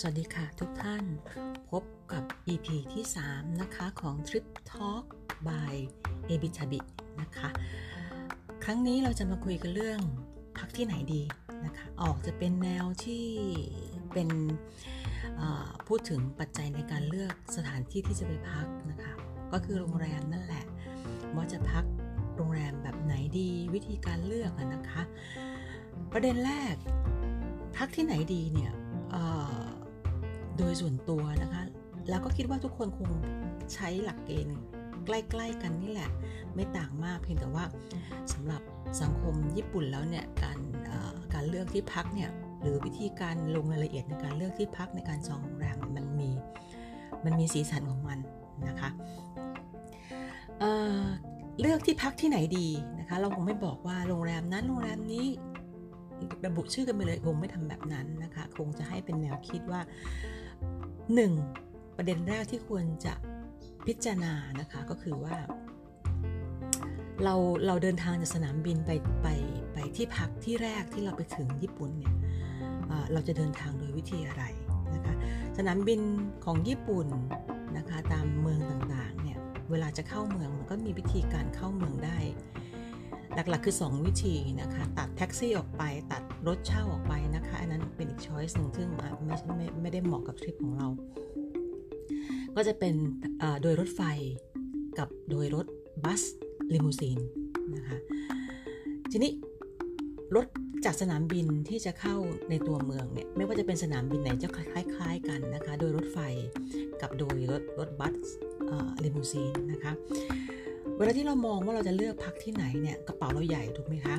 สวัสดีค่ะทุกท่านพบกับ EP ที่ 3 นะคะของ Trip Talk by a b i t a b i นะคะ ครั้งนี้เราจะมาคุยกันเรื่องพักที่ไหนดีนะคะ ออกจะเป็นแนวที่เป็นพูดถึงปัจจัยในการเลือกสถานที่ที่จะไปพักนะคะ ก็คือโรงแรมนั่นแหละ ว่าจะพักโรงแรมแบบไหนดีวิธีการเลือกนะคะ ประเด็นแรกพักที่ไหนดีเนี่ย โดยส่วนตัวนะคะ แล้วก็คิดว่าทุกคนคงใช้หลักเกณฑ์ใกล้ๆกันนี่แหละ ไม่ต่างมากเพียงแต่ว่าสำหรับสังคมญี่ปุ่นแล้วเนี่ยการการเลือกที่พักเนี่ยหรือวิธีการลงรายละเอียดในการเลือกที่พักในการจองโรงแรมมันมีมันมีสีสันของมันนะคะเเลือกที่พักที่ไหนดีนะคะ เราคงไม่บอกว่าโรงแรมนั้นโรงแรมนี้ระบุชื่อกันไปเลยคงไม่ทำแบบนั้นนะคะ คงจะให้เป็นแนวคิดว่า 1. ประเด็นแรกที่ควรจะพิจารณานะคะก็คือว่า เราเราเดินทางจากสนามบินไปไปไปที่พักที่แรกที่เราไปถึงญี่ปุ่นเนี่ยเราจะเดินทางโดยวิธีอะไรนะคะสนามบินของญี่ปุ่นนะคะตามเมืองต่างๆเนี่ยเวลาจะเข้าเมืองมันก็มีวิธีการเข้าเมืองได้ หลักๆ คือ 2 วิธีนะคะ ตัดแท็กซี่ออกไปตัดรถเช่าออกไปนะคะ อันนั้นเป็นอีก choice หนึ่งซึ่งไม่ไม่ไม่ได้เหมาะกับทริปของเรา ก็จะเป็นโดยรถไฟกับโดยรถบัสลิมูซีนนะคะทีนี้รถจากสนามบินที่จะเข้าในตัวเมืองเนี่ยไม่ว่าจะเป็นสนามบินไหนจะคล้าย ๆ กันนะคะ โดยรถไฟกับโดยรถรถบัสลิมูซีนนะคะ เวลาที่เรามองว่าเราจะเลือกพักที่ไหนเนี่ยกระเป๋าเราใหญ่ถูกไหมคะ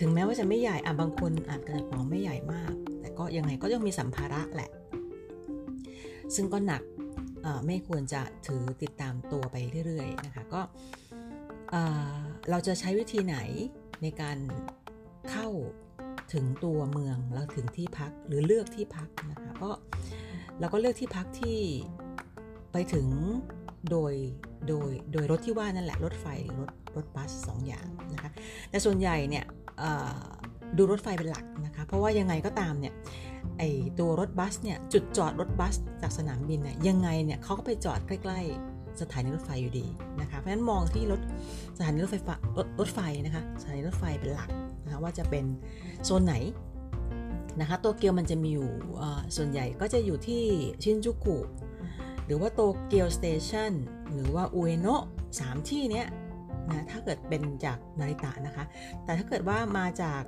ถึงแม้ว่าจะไม่ใหญ่อะบางคนอาจกระเป๋าไม่ใหญ่มาก แต่ก็ยังไงก็ต้องมีสัมภาระแหละ ซึ่งก็หนักไม่ควรจะถือติดตามตัวไปเรื่อยๆนะคะก็เราจะใช้วิธีไหนในการเข้าถึงตัวเมืองแล้วถึงที่พักหรือเลือกที่พักนะคะก็เราก็เลือกที่พักที่ไปถึงโดย โดยโดยรถที่ว่านั่นแหละรถไฟหรือรถรถบัสสองอย่างนะคะแต่ส่วนใหญ่เนี่ยดูรถไฟเป็นหลักนะคะเพราะว่ายังไงก็ตามเนี่ยไอตัวรถบัสเนี่ยจุดจอดรถบัสจากสนามบินเนี่ยยังไงเนี่ยเขาก็ไปจอดใกล้ ๆ สถานีรถไฟอยู่ดีนะคะเพราะฉะนั้นมองที่รถสถานีรถไฟรถรถไฟนะคะสถานีรถไฟเป็นหลักนะคะว่าจะเป็นโซนไหนนะคะตัวเกียวมันจะมีอยู่ส่วนใหญ่ก็จะอยู่ที่ชินจูกุ หรือว่าโตเกียวสเตชันหรือว่าอุเอโนะสามที่เนี้ยนะถ้าเกิดเป็นจากนาริตะนะคะ แต่ถ้าเกิดว่ามาจาก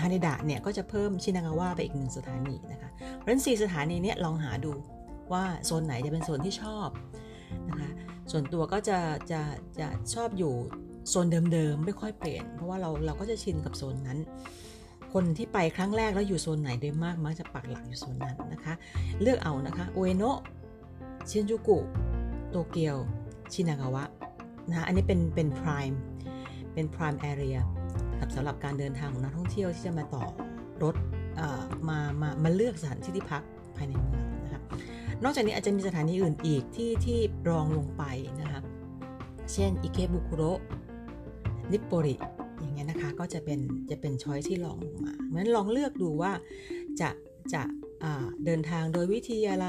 ฮานิดะเนี่ยก็จะเพิ่มชินางาวะไปอีกหนึ่งสถานีนะคะเพราะฉะนั้นสสถานีเนี้ลองหาดูว่าโซนไหนจะเป็นโซนที่ชอบนะคะส่วนตัวก็จะจะจะชอบอยู่โซนเดิมๆไม่ค่อยเปลี่ยน เพราะว่าเราเราก็จะชินกับโซนนั้น คนที่ไปครั้งแรกแล้วอยู่โซนไหนโดยมากมักจะปักหลักอยู่โซนนั้นนะคะ เลือกเอานะคะโอเอโนะ ชินจูกุ โตเกียว ชินากาวะนะอันนี้เป็นเป็นพรายเป็นพรายแอเรียสำหรับการเดินทางของนักท่องเที่ยวที่จะมาต่อรถมามามาเลือกสถานที่ที่พักภายในเมืองนะครับนอกจากนี้อาจจะมีสถานีอื่นอีกที่ที่รองลงไปนะครับเช่นอิเคบุคุโรนิปโปริอย่างเงี้ยนะคะก็จะเป็นจะเป็นช้อยที่ลองลงมาเพราะฉะนั้นลองเลือกดูว่าจะจะเดินทางโดยวิธีอะไร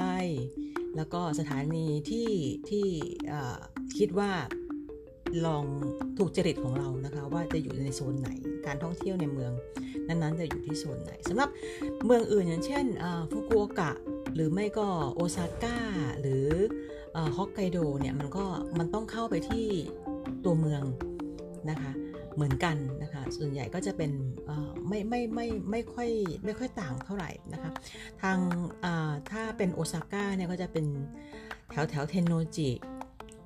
แล้วก็สถานีที่ที่คิดว่าลองถูกจริตของเรานะคะ ว่าจะอยู่ในโซนไหน การท่องเที่ยวในเมือง นั้นๆจะอยู่ที่โซนไหนสำหรับเมืองอื่นอย่างเช่นฟุกุโอกะหรือไม่ก็โอซาก้าหรือฮอกไกโดเนี่ยมันก็มันต้องเข้าไปที่ตัวเมืองนะคะ เหมือนกันนะคะส่วนใหญ่ก็จะเป็นไม่ไม่ไม่ไม่ค่อยไม่ค่อยต่างเท่าไหร่นะคะทางถ้าเป็นโอซาก้าเนี่ยก็จะเป็นแถวแถวเทนโนจิ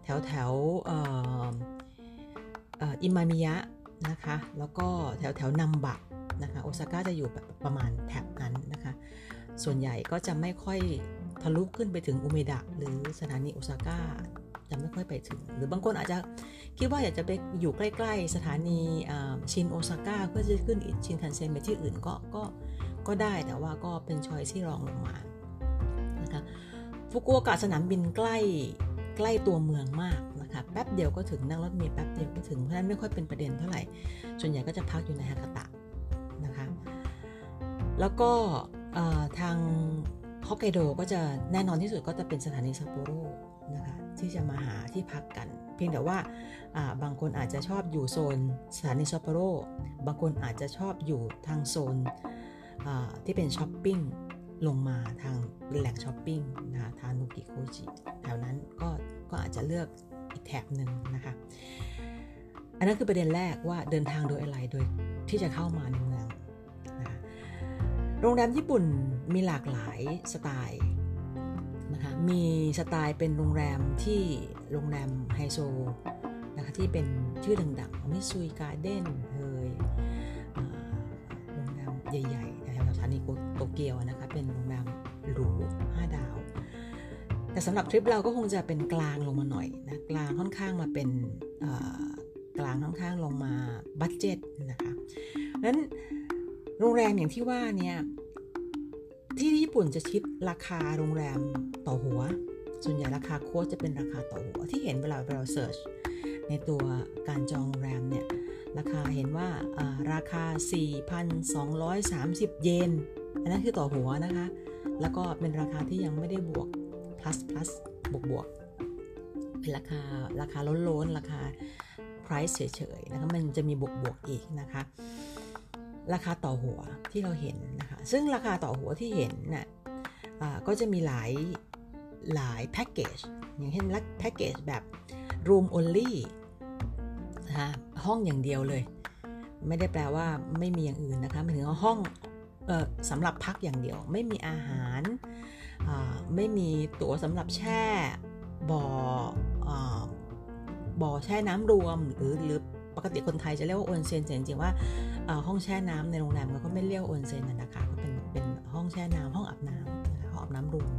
แถวแถวอิมามิยะนะคะแล้วก็แถวแถวนัมบะนะคะโอซาก้าจะอยู่แบบประมาณแถบนั้นนะคะส่วนใหญ่ก็จะไม่ค่อยทะลุขึ้นไปถึงอุเมดะหรือสถานีโอซาก้า จะไม่ค่อยไปถึง หรือบางคนอาจจะคิดว่าอยากจะไปอยู่ใกล้ๆ สถานีชินโอซาก้าเพื่อจะขึ้นชินคันเซ็นไปที่อื่นก็ก็ก็ได้แต่ว่าก็เป็นชอยที่รองลงมานะคะฟุกุโอกะสนามบินใกล้ใกล้ตัวเมืองมากนะคะแป๊บเดียวก็ถึงนั่งรถเมล์แป๊บเดียวก็ถึงเพราะฉะนั้นไม่ค่อยเป็นประเด็นเท่าไหร่ส่วนใหญ่ก็จะพักอยู่ในฮากาตะนะคะแล้วก็ทางฮฮอกไกโดก็จะแน่นอนที่สุดก็จะเป็นสถานีซัปโปโรนะคะ ที่จะมาหาที่พักกัน เพียงแต่ว่าบางคนอาจจะชอบอยู่โซนสถานีซัปโปโรบางคนอาจจะชอบอยู่ทางโซนที่เป็นช้อปปิ้งลงมาทางแหล่งช้อปปิ้งนะคะทานุกิโคจิแถวนั้นก็ก็อาจจะเลือกอีกแถบหนึ่งนะคะ อันนั้นคือประเด็นแรกว่าเดินทางโดยอะไรโดยที่จะเข้ามาในเมืองนะคะโรงแรมญี่ปุ่นมีหลากหลายสไตล์ นะคะมีสไตล์เป็นโรงแรมที่โรงแรมไฮโซนะคะที่เป็นชื่อดังๆมิซุยการ์เด้นเฮยโรงแรมใหญ่ๆแถวสถานีโตเกียวนะคะเป็นโรงแรมหรู5ดาว แต่สำหรับทริปเราก็คงจะเป็นกลางลงมาหน่อยนะกลางค่อนข้างมาเป็นกลางค่อนข้างลงมา budget นะคะนั้นโรงแรมอย่างที่ว่าเนี่ย ญี่ปุ่นจะคิดราคาโรงแรมต่อหัว ส่วนใหญ่ราคา quote จะเป็นราคาต่อหัว ที่เห็นเวลาเรา search ในตัวการจองโรงแรมเนี่ย ราคาเห็นว่าราคา 4,230 เยน อันนั้นคือต่อหัวนะคะ แล้วก็เป็นราคาที่ยังไม่ได้บวก plus plus บวกบวกเป็นราคาราคาล้นๆราคา price เฉยๆนะคะมันจะมีบวกบวกอีกนะคะ ราคาต่อหัวที่เราเห็นนะคะ ซึ่งราคาต่อหัวที่เห็นนะ่ะก็จะมีหลายหลายแพ็กเกจอย่างเช่นแพ็กเกจแบบ room only นะคะห้องอย่างเดียวเลย ไม่ได้แปลว่าไม่มีอย่างอื่นนะคะหมายถึงว่าห้องสำหรับพักอย่างเดียว ไม่มีอาหารไม่มีตั๋วสำหรับแช่บ่อบ่อแช่น้ำรวมหรือหรือ ปกติคนไทยจะเรียกว่าโอนเซนแต่จริงๆว่าห้องแช่น้ำในโรงแรมก็ไม่เรียกโอนเซนนะคะก็เป็นเป็นห้องแช่น้ำห้องอาบน้ำห้องอาบน้ำรวม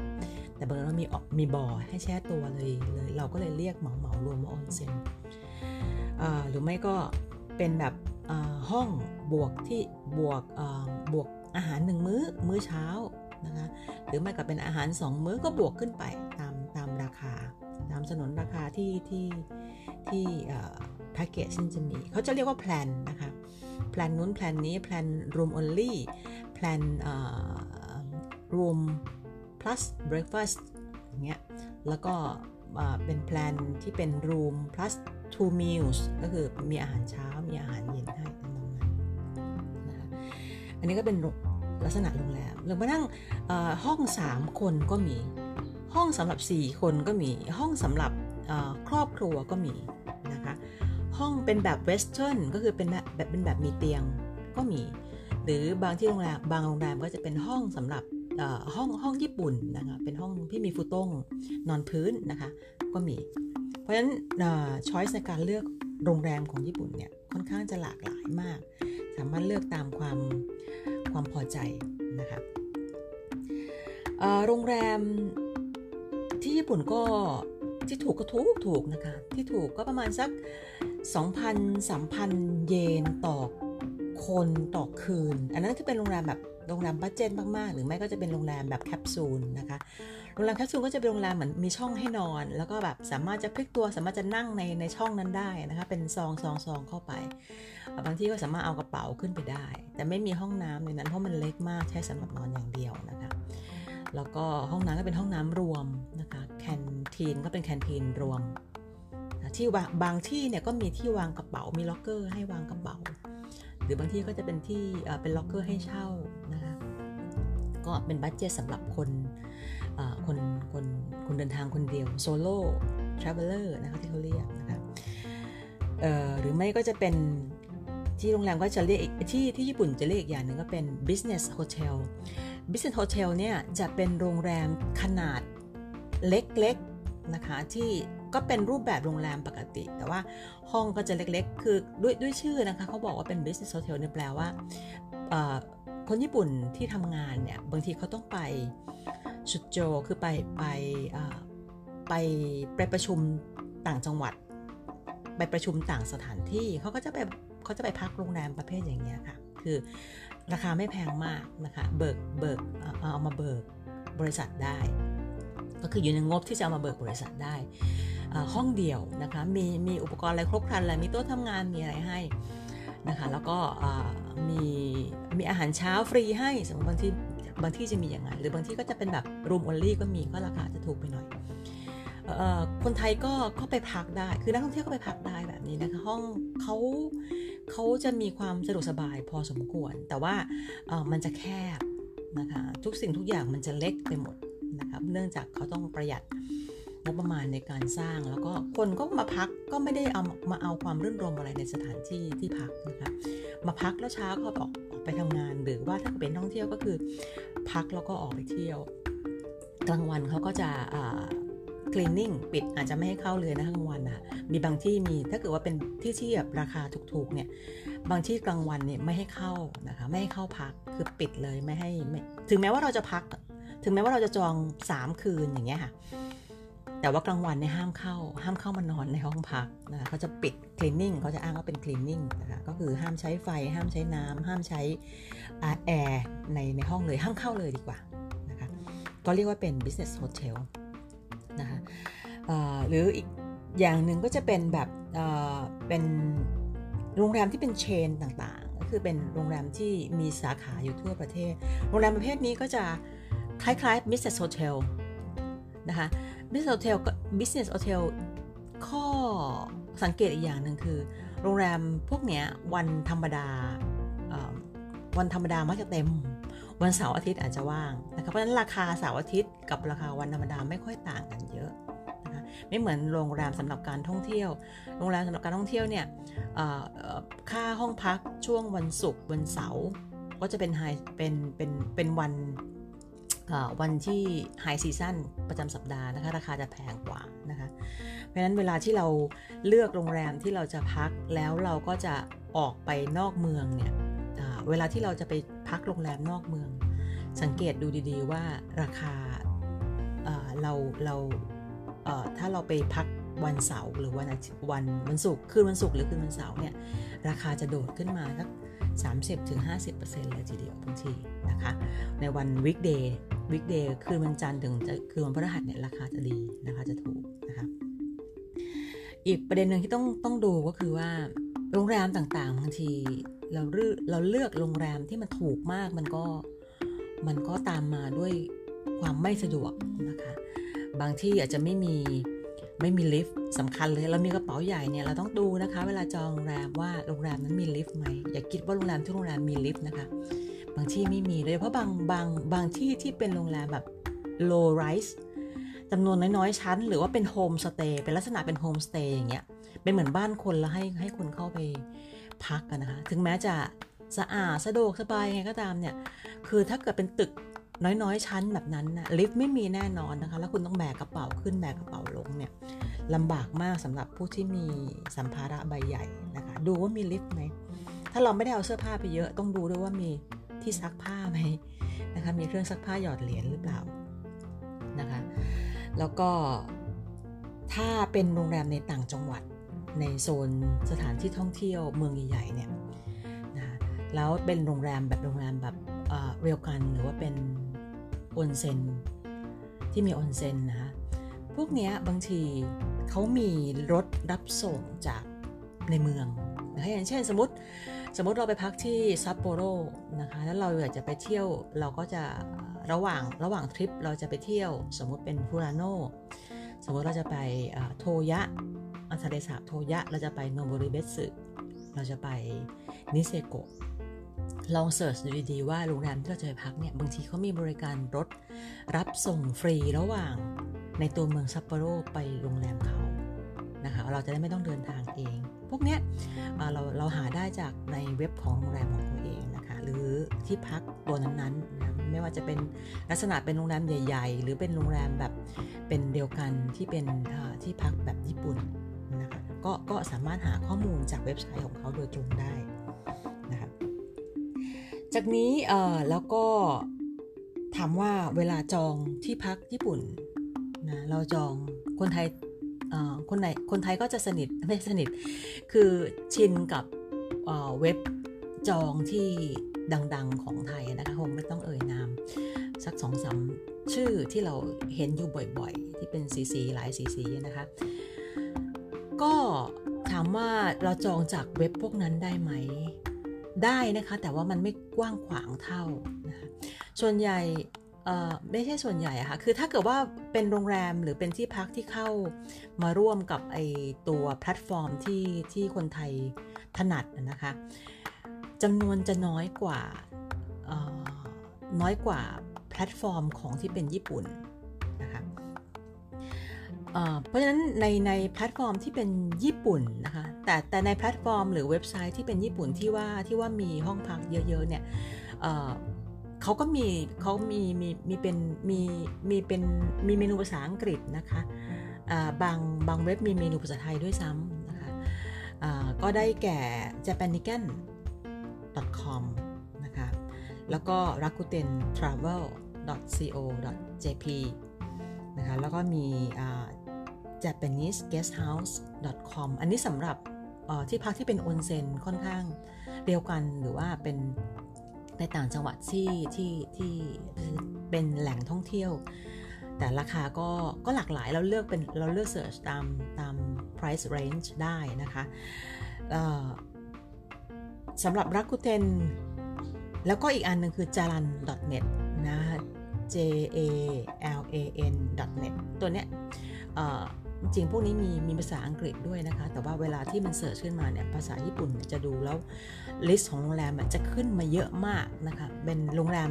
แต่บางเรามีมีบ่อให้แช่ตัวเลยเลยเราก็เลยเรียกเหมาเหมารวมว่าโอนเซนหรือไม่ก็เป็นแบบห้องบวกที่บวกบวกอาหารหนึ่งมื้อมื้อเช้านะคะหรือไม่ก็เป็นอาหารสองมื้อก็บวกขึ้นไปตามตามราคา ตามสนนราคาที่ที่ที่ แพ็กเกจซึ่จะมีเขาจะเรียกว่าแพลนนะคะplan นู้น plan นี้ plan room only plan room plus breakfast อย่างเงี้ยแล้วก็เป็น plan ที่เป็น room plus two meals ก็คือมีอาหารเช้ามีอาหารเย็นให้ตรงนั้นนะคะอันนี้ก็เป็นลักษณะโรงแรมหรือมานั่งห้อง 3 คนก็มี ห้องสำหรับ 4 คนก็มีห้องสำหรับครอบครัวก็มี ห้องเป็นแบบเวสเทิร์นก็คือเป็นแบบเป็นแบบมีเตียงก็มี หรือบางที่โรงแรมบางโรงแรมก็จะเป็นห้องสำหรับห้องห้องญี่ปุ่นนะคะเป็นห้องที่มีฟูต้งนอนพื้นนะคะก็มี เพราะฉะนั้นช้อยส์ในการเลือกโรงแรมของญี่ปุ่นเนี่ยค่อนข้างจะหลากหลายมาก สามารถเลือกตามความความพอใจนะคะโรงแรมที่ญี่ปุ่นก็ ที่ถูกก็ถูกถูกนะคะ ที่ถูกก็ประมาณสัก 2,000-3,000 เยนต่อคนต่อคืน อันนั้นที่เป็นโรงแรมแบบโรงแรม budget มาก ๆ หรือไม่ก็จะเป็นโรงแรมแบบแคปซูลนะคะ โรงแรมแคปซูลก็จะเป็นโรงแรมเหมือนมีช่องให้นอน แล้วก็แบบสามารถจะพลิกตัวสามารถจะนั่งในในช่องนั้นได้นะคะ เป็นซองซองซองเข้าไป บางที่ก็สามารถเอากระเป๋าขึ้นไปได้ แต่ไม่มีห้องน้ำในนั้นเพราะมันเล็กมากใช้สำหรับนอนอย่างเดียวนะคะ แล้วก็ห้องน้ำก็เป็นห้องน้ำรวมนะคะ canteen ก็เป็น canteen รวมที่ว่าบางที่เนี่ยก็มีที่วางกระเป๋ามีล็อกเกอร์ให้วางกระเป๋า หรือบางที่ก็จะเป็นที่เป็นล็อกเกอร์ให้เช่านะคะก็เป็น budget สำหรับคนคนคนคนเดินทางคนเดียว solo traveler นะคะที่เขาเรียกนะคะหรือไม่ก็จะเป็นที่โรงแรมก็จะเรียกที่ที่ญี่ปุ่นจะเรียกอย่างหนึ่งก็เป็น business hotel business hotel เนี่ยจะเป็นโรงแรมขนาดเล็กๆนะคะที่ก็เป็นรูปแบบโรงแรมปกติ แต่ว่าห้องก็จะเล็กๆ คือด้วยด้วยชื่อนะคะเขาบอกว่าเป็น business hotel เนี่ยแปลว่าคนญี่ปุ่นที่ทำงานเนี่ย บางทีเขาต้องไปชุดโจคือไปไปไปไปประชุมต่างจังหวัด ไปประชุมต่างสถานที่เขาก็จะไปเขาจะไปพักโรงแรมประเภทอย่างเงี้ยค่ะ คือ ราคาไม่แพงมากนะคะเบิกเบิกเอามาเบิกบริษัทได้ ก็คืออยู่ในงบที่จะเอามาเบิกบริษัทได้ห้องเดียวนะคะมีมีอุปกรณ์อะไรครบครันเลยมีโต๊ะทำงานมีอะไรให้นะคะแล้วก็มีมีอาหารเช้าฟรีให้สมมติบางที่บางที่จะมีอย่างนั้นหรือบางที่ก็จะเป็นแบบ room only ก็มีก็ราคาจะถูกไปหน่อยคนไทยก็ก็ไปพักได้ คือนักท่องเที่ยวก็ไปพักได้แบบนี้นะคะห้องเขา เขาจะมีความสะดวกสบายพอสมควร แต่ว่ามันจะแคบนะคะทุกสิ่งทุกอย่างมันจะเล็กไปหมดนะครับเนื่องจากเขาต้องประหยัดงบประมาณในการสร้าง แล้วก็คนก็มาพักก็ไม่ได้เอามาเอาความรื่นรมอะไรในสถานที่ที่พักนะคะมาพักแล้วเช้าก็ออกออกไปทำงาน หรือว่าถ้าเป็นท่องเที่ยวก็คือ พักแล้วก็ออกไปเที่ยว กลางวันเขาก็จะ cleaning ปิดอาจจะไม่ให้เข้าเลยนะกลางวันนะมีบางที่มีถ้าเกิดว่าเป็นที่ที่แบบราคาถูกๆเนี่ยบางที่กลางวันเนี่ยไม่ให้เข้านะคะไม่ให้เข้าพักคือปิดเลยไม่ให้ไม่ถึงแม้ว่าเราจะพัก ถึงแม้ว่าเราจะจอง 3 คืนอย่างเงี้ยค่ะ แต่ว่ากลางวันเนี่ยห้ามเข้า ห้ามเข้ามานอนในห้องพักนะคะเขาจะปิด cleaning เขาจะอ้างว่าเป็น cleaning นะคะก็คือห้ามใช้ไฟ ห้ามใช้น้ำห้ามใช้แอร์ในในห้องเลยห้ามเข้าเลยดีกว่านะคะก็เรียกว่าเป็น business hotel นะคะหรืออีกอย่างหนึ่งก็จะเป็นแบบเป็นโรงแรมที่เป็นเชนต่างๆ ก็คือเป็นโรงแรมที่มีสาขาอยู่ทั่วประเทศ โรงแรมประเภทนี้ก็จะคล้ายๆ business hotel นะคะ business hotel business hotel ข้อสังเกตอีกอย่างหนึ่งคือ โรงแรมพวกเนี้ยวันธรรมดาวันธรรมดามักจะเต็ม วันเสาร์อาทิตย์อาจจะว่างนะคะเพราะฉะนั้นราคาเสาร์อาทิตย์กับราคาวันธรรมดาไม่ค่อยต่างกันเยอะนะคะไม่เหมือนโรงแรมสำหรับการท่องเที่ยว โรงแรมสำหรับการท่องเที่ยวเนี่ยค่าห้องพักช่วงวันศุกร์วันเสาร์ก็จะเป็นไฮเป็นเป็นเป็นวันวันที่ไฮซีซั่นประจำสัปดาห์นะคะราคาจะแพงกว่านะคะเพราะฉะนั้นเวลาที่เราเลือกโรงแรมที่เราจะพักแล้วเราก็จะออกไปนอกเมืองเนี่ย เวลาที่เราจะไปพักโรงแรมนอกเมือง สังเกตดูดีๆว่าราคาเราเราถ้าเราไปพักวันเสาร์หรือวันวันวันศุกร์คืนวันศุกร์หรือคืนวันเสาร์เนี่ยราคาจะโดดขึ้นมาสัก30-50%เลยทีเดียวบางทีนะคะ ในวันวิกเดย์weekday คืนวันจันทร์ถึงคืนวันพฤหัสเนี่ยราคาจะดีนะคะจะถูกนะคะอีกประเด็นหนึ่งที่ต้องต้องดูก็คือว่าโรงแรมต่างๆบางที เราเลือกเราเลือกโรงแรมที่มันถูกมากมันก็มันก็ตามมาด้วยความไม่สะดวกนะคะ บางที่อาจจะไม่มีไม่มีลิฟต์สำคัญเลยเรามีกระเป๋าใหญ่เนี่ยเราต้องดูนะคะ เวลาจองโรงแรมว่าโรงแรมนั้นมีลิฟต์ไหมอย่าคิดว่าโรงแรมทุกโรงแรมมีลิฟต์นะคะ บางที่ไม่มีเลยเพราะบางบางบางที่ที่เป็นโรงแรมแบบ low rise จำนวนน้อยๆ ชั้น หรือว่าเป็นโฮมสเตย์เป็นลักษณะเป็นโฮมสเตย์อย่างเงี้ยเป็นเหมือนบ้านคนแล้วให้ให้คนเข้าไป พักกันนะคะ ถึงแม้จะสะอาดสะดวกสบายไงก็ตามเนี่ย คือถ้าเกิดเป็นตึกน้อยๆ ชั้นแบบนั้นนะลิฟต์ไม่มีแน่นอนนะคะ แล้วคุณต้องแบกกระเป๋าขึ้นแบกกระเป๋าลงเนี่ยลำบากมากสำหรับผู้ที่มีสัมภาระใบใหญ่นะคะ ดูว่ามีลิฟต์ไหม ถ้าเราไม่ได้เอาเสื้อผ้าไปเยอะ ต้องดูด้วยว่ามีที่ซักผ้าไหมนะคะ มีเครื่องซักผ้าหยอดเหรียญหรือเปล่านะคะ แล้วก็ถ้าเป็นโรงแรมในต่างจังหวัด ในโซนสถานที่ท่องเที่ยวเมืองใหญ่ๆเนี่ยนะแล้วเป็นโรงแรมแบบโรงแรมแบบเรียวกันหรือว่าเป็นออนเซ็นที่มีออนเซ็นนะคะพวกนี้บางทีเขามีรถรับส่งจากในเมืองนะคะอย่างเช่นสมมติสมมติเราไปพักที่ซัปโปโรนะคะแล้วเราอยากจะไปเที่ยวเราก็จะระหว่างระหว่างทริปเราจะไปเที่ยว สมมติเป็นฟูรานโนสมมติเราจะไปโทยะ ทะเลสาบโทยะ เราจะไปโนโบริเบสึเราจะไปนิเซโกะลองเสิร์ชดูดีๆว่าโรงแรมที่เราจะไปพักเนี่ย บางทีเขามีบริการรถ รับส่งฟรีระหว่างในตัวเมืองซัปโปโรไปโรงแรมเขานะคะ เราจะได้ไม่ต้องเดินทางเอง พวกเนี้ยเราเราหาได้จากในเว็บของโรงแรมของตัวเองนะคะ หรือที่พักตัวนั้นๆนะไม่ว่าจะเป็นลักษณะเป็นโรงแรมใหญ่ ๆ หรือเป็นโรงแรมแบบเป็นเดียวกันที่เป็นที่พักแบบญี่ปุ่น นะคะก็ก็สามารถหาข้อมูลจากเว็บไซต์ของเขาโดยตรงได้นะคะจากนี้เอ่อแล้วก็ถามว่าเวลาจองที่พักญี่ปุ่นนะเราจองคนไทยคนไหนคนไทยก็จะสนิทไม่สนิท คือชินกับเว็บจองที่ดังๆของไทยนะคะคงไม่ต้องเอ่ยนามสักสองสาชื่อที่เราเห็นอยู่บ่อยๆ ที่เป็นสีสีหลายสีสีนะคะ ก็ถามว่าเราจองจากเว็บพวกนั้นได้ไหม ได้นะคะ แต่ว่ามันไม่กว้างขวางเท่านะคะส่วนใหญ่ไม่ใช่ส่วนใหญ่อะค่ะ คือถ้าเกิดว่าเป็นโรงแรมหรือเป็นที่พักที่เข้ามาร่วมกับไอตัวแพลตฟอร์มที่ที่คนไทยถนัดนะคะจำนวนจะน้อยกว่าน้อยกว่าแพลตฟอร์มของที่เป็นญี่ปุ่นนะคะ เพราะฉะนั้นในในแพลตฟอร์มที่เป็นญี่ปุ่นนะคะแต่แต่ในแพลตฟอร์ม หรือเว็บไซต์ที่เป็นญี่ปุ่นที่ว่าที่ว่ามีห้องพักเยอะๆเนี่ยเขาก็มีเขามีมีมีเป็นมีมีเป็นมีเมนูภาษาอังกฤษนะคะบางบางเว็บมีเมนูภาษาไทยด้วยซ้ำนะคะก็ได้แก่ japanican com นะคะแล้วก็ rakuten travel co jp นะคะแล้วก็มี japanese guest house com อันนี้สำหรับที่พักที่เป็นออนเซ็นค่อนข้างเดียวกันหรือว่าเป็นในต่างจังหวัดที่ที่ที่เป็นแหล่งท่องเที่ยว แต่ราคาก็ก็หลากหลายเราเลือกเป็นเราเลือกเสิร์ชตามตาม price range ได้นะคะสำหรับรักคุเทนแล้วก็อีกอันหนึ่งคือ jalan net นะ j a l a n net ตัวเนี้ย จริงพวกนี้มีมีภาษาอังกฤษด้วยนะคะ แต่ว่าเวลาที่มัน search ขึ้นมาเนี่ยภาษาญี่ปุ่นจะดูแล้ว list ของโรงแรมจะขึ้นมาเยอะมากนะคะเป็นโรงแรม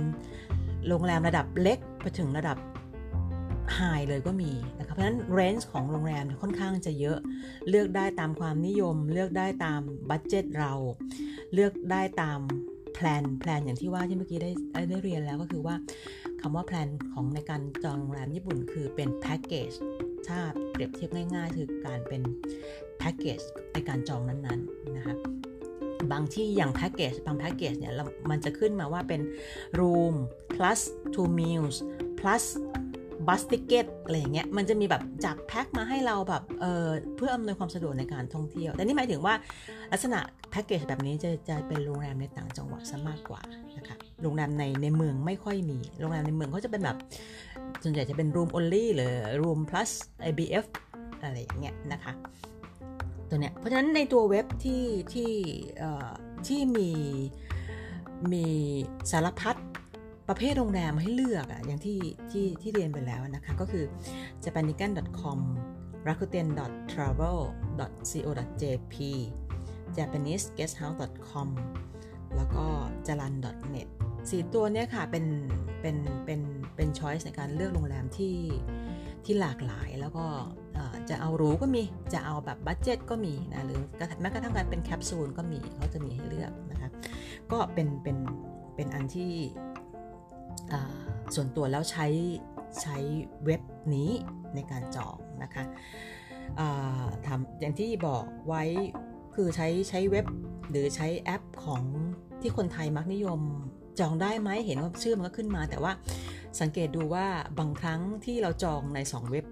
โรงแรมระดับเล็กไปถึงระดับ high เลยก็มีนะคะเพราะฉะนั้น range ของโรงแรมค่อนข้างจะเยอะ เลือกได้ตามความนิยม เลือกได้ตามbudget เรา เลือกได้ตาม plan plan อย่างที่ว่าที่เมื่อกี้ได้ได้เรียนแล้วก็คือว่าคำว่า plan ของในการจองโรงแรมญี่ปุ่นคือเป็นแพ็กเกจ ถ้าเปรียบเทียบง่าย ๆ คือการเป็นแพ็กเกจในการจองนั้นๆนะคะบางที่อย่างแพ็กเกจบางแพ็กเกจเนี่ยมันจะขึ้นมาว่าเป็น room plus two meals plus bus ticket อะไรอย่างเงี้ยมันจะมีแบบจัดแพ็คมาให้เราแบบเเพื่ออำนวยความสะดวกในการท่องเที่ยว แต่นี่หมายถึงว่าลักษณะแพ็กเกจแบบนี้จะจะเป็นโรงแรมในต่างจังหวัดซะมากกว่านะคะโรงแรมในในเมืองไม่ค่อยมี โรงแรมในเมืองเขาจะเป็นแบบส่วนใหญ่จะเป็น room only หรือ room plus IBF อะไรอย่างเงี้ยนะคะตัวเนี้ยเพราะฉะนั้นในตัวเว็บที่ที่ที่มีมีสารพัด ประเภทโรงแรมให้เลือกอะอย่างที่ที่ที่เรียนไปแล้วนะคะ ก็คือ japanican.com rakuten travel co jp japaneseguesthouse.com แล้วก็ jalan net สี่ตัวเนี้ยค่ะเป็นเป็นเป็นเป็นช้อยส์ในการเลือกโรงแรมที่ที่หลากหลายแล้วก็จะเอาหรูก็มีจะเอาแบบบัตเจ็ตก็มีนะหรือแม้กระทั่งการเป็นแคปซูลก็มีเขาจะมีให้เลือกนะคะก็เป็นเป็นเป็นอันที่ ส่วนตัวแล้วใช้ใช้เว็บนี้ในการจองนะคะทำอย่างที่บอกไว้คือใช้ใช้เว็บหรือใช้แอปของที่คนไทยมักนิยมจองได้ไหมเห็นว่าชื่อมันก็ขึ้นมา แต่ว่าสังเกตดูว่าบางครั้งที่เราจองใน 2 เว็บ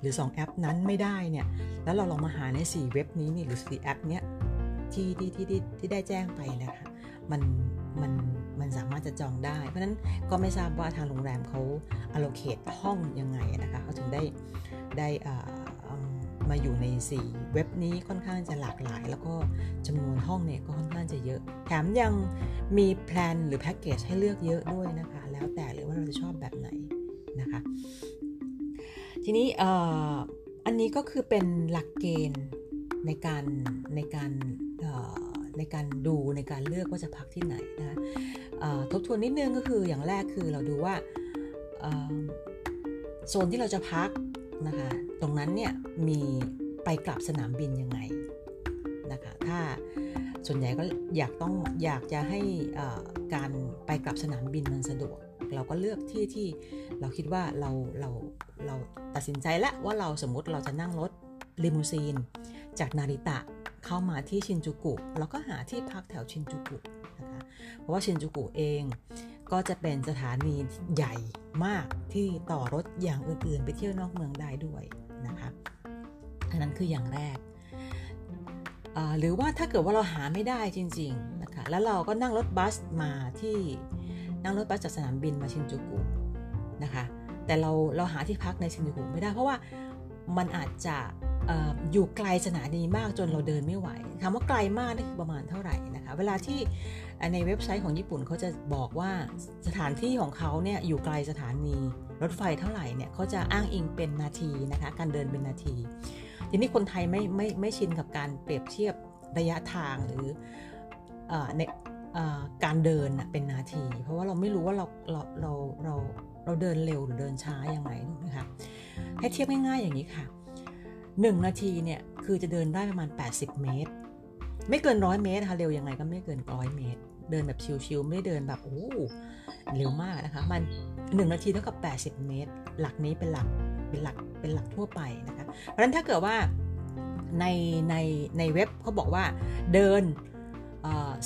หรือ 2 แอปนั้นไม่ได้เนี่ยแล้วเราลองมาหาใน 4 เว็บนี้นี่หรือ 4 แอปเนี้ยที่ที่ที่ที่ได้แจ้งไปนะคะมันมัน มันสามารถจะจองได้ เพราะนั้นก็ไม่ทราบว่าทางโรงแรมเขา allocate ห้องยังไงนะคะเขาถึงได้ได้มาอยู่ใน 4 เว็บนี้ค่อนข้างจะหลากหลาย แล้วก็จำนวนห้องเนี่ยก็ค่อนข้างจะเยอะ แถมยังมีแพลนหรือแพ็กเกจให้เลือกเยอะด้วยนะคะ แล้วแต่เลยว่าเราจะชอบแบบไหนนะคะ ทีนี้อันนี้ก็คือเป็นหลักเกณฑ์ในการในการ ในการดูในการเลือกว่าจะพักที่ไหนนะคะทบทวนนิดนึงก็คืออย่างแรกคือเราดูว่าโซนที่เราจะพักนะคะตรงนั้นเนี่ยมีไปกลับสนามบินยังไงนะคะถ้าส่วนใหญ่ก็อยากต้องอยากจะให้การไปกลับสนามบินมันสะดวก เราก็เลือกที่ที่เราคิดว่าเราเราเราตัดสินใจแล้วว่าเราสมมติเราจะนั่งรถลิมูซีน จากนาริตะ เข้ามาที่ชินจูกุเราก็หาที่พักแถวชินจูกุนะคะเพราะว่าชินจูกุเองก็จะเป็นสถานีใหญ่มากที่ต่อรถอย่างอื่นๆ ไปเที่ยวนอกเมืองได้ด้วยนะคะอันนั้นคืออย่างแรก หรือว่าถ้าเกิดว่าเราหาไม่ได้จริงๆนะคะแล้วเราก็นั่งรถบัสมาที่นั่งรถบัสจากสนามบินมาชินจูกุนะคะแต่เราเราหาที่พักในชินจูกุไม่ได้เพราะว่ามันอาจจะ อยู่ไกลสถานีมากจนเราเดินไม่ไหวคำว่าไกลมากนี่คือประมาณเท่าไหร่นะคะเวลาที่ในเว็บไซต์ของญี่ปุ่นเขาจะบอกว่าสถานที่ของเขาเนี่ยอยู่ไกลสถานี รถไฟเท่าไหร่เนี่ยเขาจะอ้างอิงเป็นนาทีนะคะการเดินเป็นนาทีทีนี้คนไทยไม่ไม่ไม่ชินกับการเปรียบเทียบระยะทางหรือในการเดินเป็นนาที เพราะว่าเราไม่รู้ว่าเราเราเราเราเราเดินเร็วหรือเดินช้าอย่างไรนะคะให้เทียบง่ายๆอย่างนี้ค่ะ 1 นาทีเนี่ยคือจะเดินได้ประมาณ 80 เมตร ไม่เกินร้อยเมตรค่ะเร็วยังไงก็ไม่เกินร้อยเมตร เดินแบบชิวๆไม่ได้เดินแบบโอ้เร็วมากนะคะ มัน 1 นาทีเท่ากับ 80 เมตร หลักนี้เป็นหลักเป็นหลักเป็นหลักทั่วไปนะคะ เพราะฉะนั้นถ้าเกิดว่าในในในเว็บเขาบอกว่าเดิน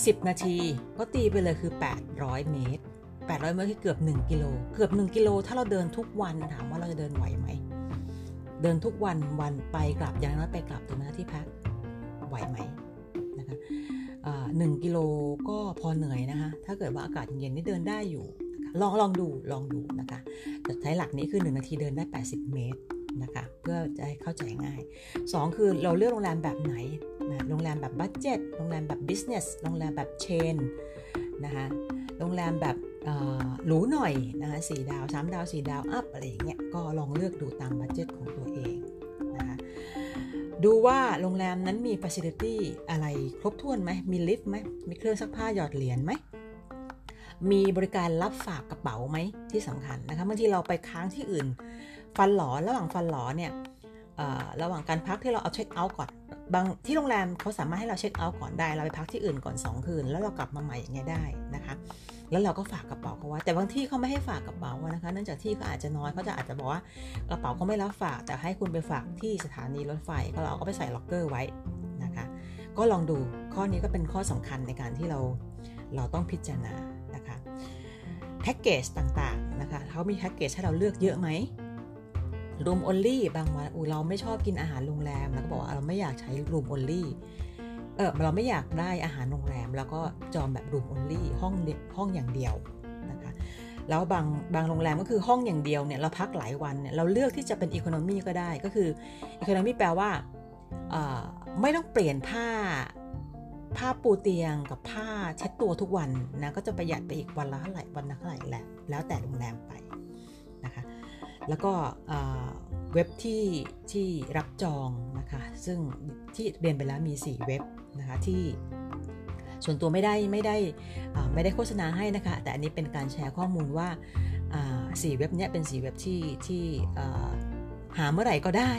สิบนาทีก็ตีไปเลยคือ 800 เมตร 800 เมตรคือเกือบ 1 กิโล เกือบ 1 กิโล ถ้าเราเดินทุกวันถามว่าเราจะเดินไหวไหม เดินทุกวันวันไปกลับอย่างน้อยไปกลับถึงน้าที่พักไหวไหมนะคะหนึ่งกิโลก็พอเหนื่อยนะคะถ้าเกิดว่าอากาศเย็นนี่เดินได้อยู่ลองลองดูลองดูนะคะแต่ใช้หลักนี้คือ 1 นาทีเดินได้ 80 เมตรนะคะเพื่อจะให้เข้าใจง่าย 2 คือเราเลือกโรงแรมแบบไหนนะโรงแรมแบบ budget โรงแรมแบบ business โรงแรมแบบ chain นะคะโรงแรมแบบ หรูหน่อยนะคะสี่ดาวสามดาวสี่ดาว up อะไรอย่างเงี้ยก็ลองเลือกดูตาม budget ของตัวเองนะคะดูว่าโรงแรมนั้นมี facility อะไรครบถ้วนไหมมีลิฟต์ไหมมีเครื่องซักผ้าหยอดเหรียญไหมมีบริการรับฝากกระเป๋าไหมที่สำคัญนะคะบางทีเราไปค้างที่อื่น ฟันหลอระหว่างฟันหลอเนี่ยระหว่างการพักที่เราเอาเช็คเอาท์ก่อนบางที่โรงแรมเขาสามารถให้เราเช็คเอาท์ก่อนได้ เราไปพักที่อื่นก่อน 2 คืน แล้วเรากลับมาใหม่อย่างเงี้ยได้นะคะ แล้วเราก็ฝากกระเป๋าเขาไว้แต่บางที่เขาไม่ให้ฝากกระเป๋านะคะเนื่องจากที่เขาอาจจะน้อยเขาจะอาจจะบอกว่ากระเป๋าเขาไม่รับฝาก แต่ให้คุณไปฝากที่สถานีรถไฟก็เราก็ไปใส่ล็อกเกอร์ไว้นะคะ ก็ลองดูข้อนี้ก็เป็นข้อสำคัญในการที่เราเราต้องพิจารณานะคะแพ็กเกจต่างๆนะคะเขามีแพ็กเกจให้เราเลือกเยอะไหมรูมออนลี่บางวันอูเราไม่ชอบกินอาหารโรงแรมแล้วก็บอกว่าเราไม่อยากใช้รูมออนลี่ เออเราไม่อยากได้อาหารโรงแรม แล้วก็จองแบบรูมออนลี่ห้องห้องอย่างเดียวนะคะแล้วบางบางโรงแรมก็คือห้องอย่างเดียวเนี่ยเราพักหลายวันเนี่ยเราเลือกที่จะเป็นอีโคโนมีก็ได้ก็คืออีโคโนมีแปลว่าไม่ต้องเปลี่ยนผ้าผ้าปูเตียงกับผ้าเช็ดตัวทุกวันนะก็จะประหยัดไปอีกวันละเท่าไหร่วันละเท่าไหร่แหละแล้วแต่โรงแรมไปนะคะแล้วก็เว็บที่ที่รับจองนะคะซึ่งที่เรียนไปแล้วมี 4 เว็บ นะคะที่ส่วนตัวไม่ได้ไม่ได้ไม่ได้โฆษณาให้นะคะ แต่อันนี้เป็นการแชร์ข้อมูลว่าสี่เว็บนี้เป็นสีเว็บที่ที่หาเมื่อไหร่ก็ได้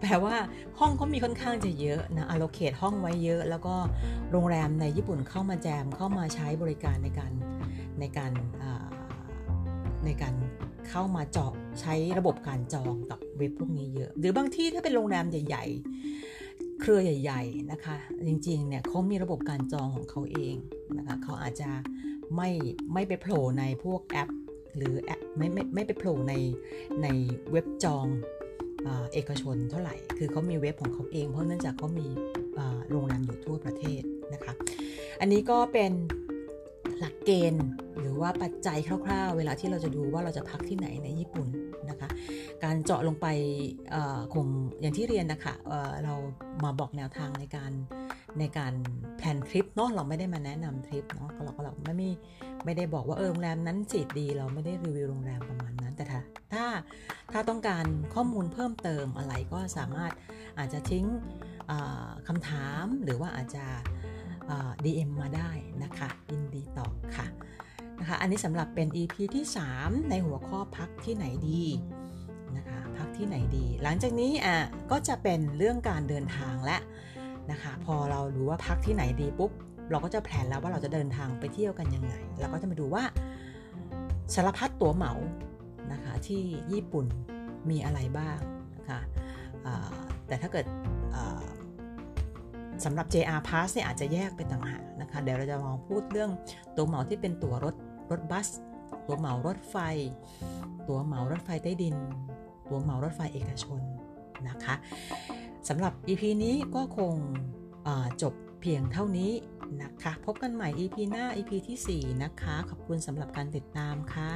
แปลว่าห้องเขามีค่อนข้างจะเยอะนะ allocate ห้องไว้เยอะ แล้วก็โรงแรมในญี่ปุ่นเข้ามาแจมเข้ามาใช้บริการในการในการในการเข้ามาเจาะใช้ระบบการจองกับเว็บพวกนี้เยอะ หรือบางที่ถ้าเป็นโรงแรมใหญ่ๆ เครือใหญ่ ๆนะคะ จริงๆเนี่ยเขามีระบบการจองของเขาเองนะคะเขาอาจจะไม่ไม่ไปโผล่ในพวกแอป หรือแอปไม่ไม่ไม่ไปโผล่ในในเว็บจองเอกชนเท่าไหร่ คือเขามีเว็บของเขาเอง เพราะเนื่องจากเขามีโรงแรมอยู่ทั่วประเทศนะคะ อันนี้ก็เป็น หลักเกณฑ์ หรือว่าปัจจัยคร่าวๆ เวลาที่เราจะดูว่าเราจะพักที่ไหนในญี่ปุ่นนะคะ การเจาะลงไปคงอย่างที่เรียนนะคะเเรามาบอกแนวทางในการในการแพนทริปเนาะเราไม่ได้มาแนะนำทริปเนาะเราก็เราไม่มีไม่ได้บอกว่าเออโรงแรมนั้นสิดี เราไม่ได้รีวิวโรงแรมประมาณนั้นแต่ถ้าถ้าถ้าต้องการข้อมูลเพิ่มเติมอะไรก็สามารถอาจจะทิ้งคำถามหรือว่าอาจจะ DM มาได้นะคะยินดีตอบค่ะนะคะอันนี้สำหรับเป็น EP ที่ 3 ในหัวข้อพักที่ไหนดีนะคะพักที่ไหนดี หลังจากนี้อะก็จะเป็นเรื่องการเดินทางและนะคะพอเรารู้ว่าพักที่ไหนดีปุ๊บเราก็จะแผนแล้วว่าเราจะเดินทางไปเที่ยวกันยังไงเราก็จะมาดูว่าสารพัดตั๋วเหมานะคะที่ญี่ปุ่นมีอะไรบ้างนะคะแต่ถ้าเกิด สำหรับ JR Pass เนี่ยอาจจะแยกเป็นต่างหากนะคะ เดี๋ยวเราจะมองพูดเรื่องตัวเหมาที่เป็นตั๋วรถรถบัส ตัวเหมารถไฟ ตัวเหมารถไฟใต้ดิน ตัวเหมารถไฟเอกชนนะคะสำหรับ EP นี้ก็คงจบเพียงเท่านี้นะคะ พบกันใหม่ EP หน้า EP ที่ 4 นะคะ ขอบคุณสำหรับการติดตามค่ะ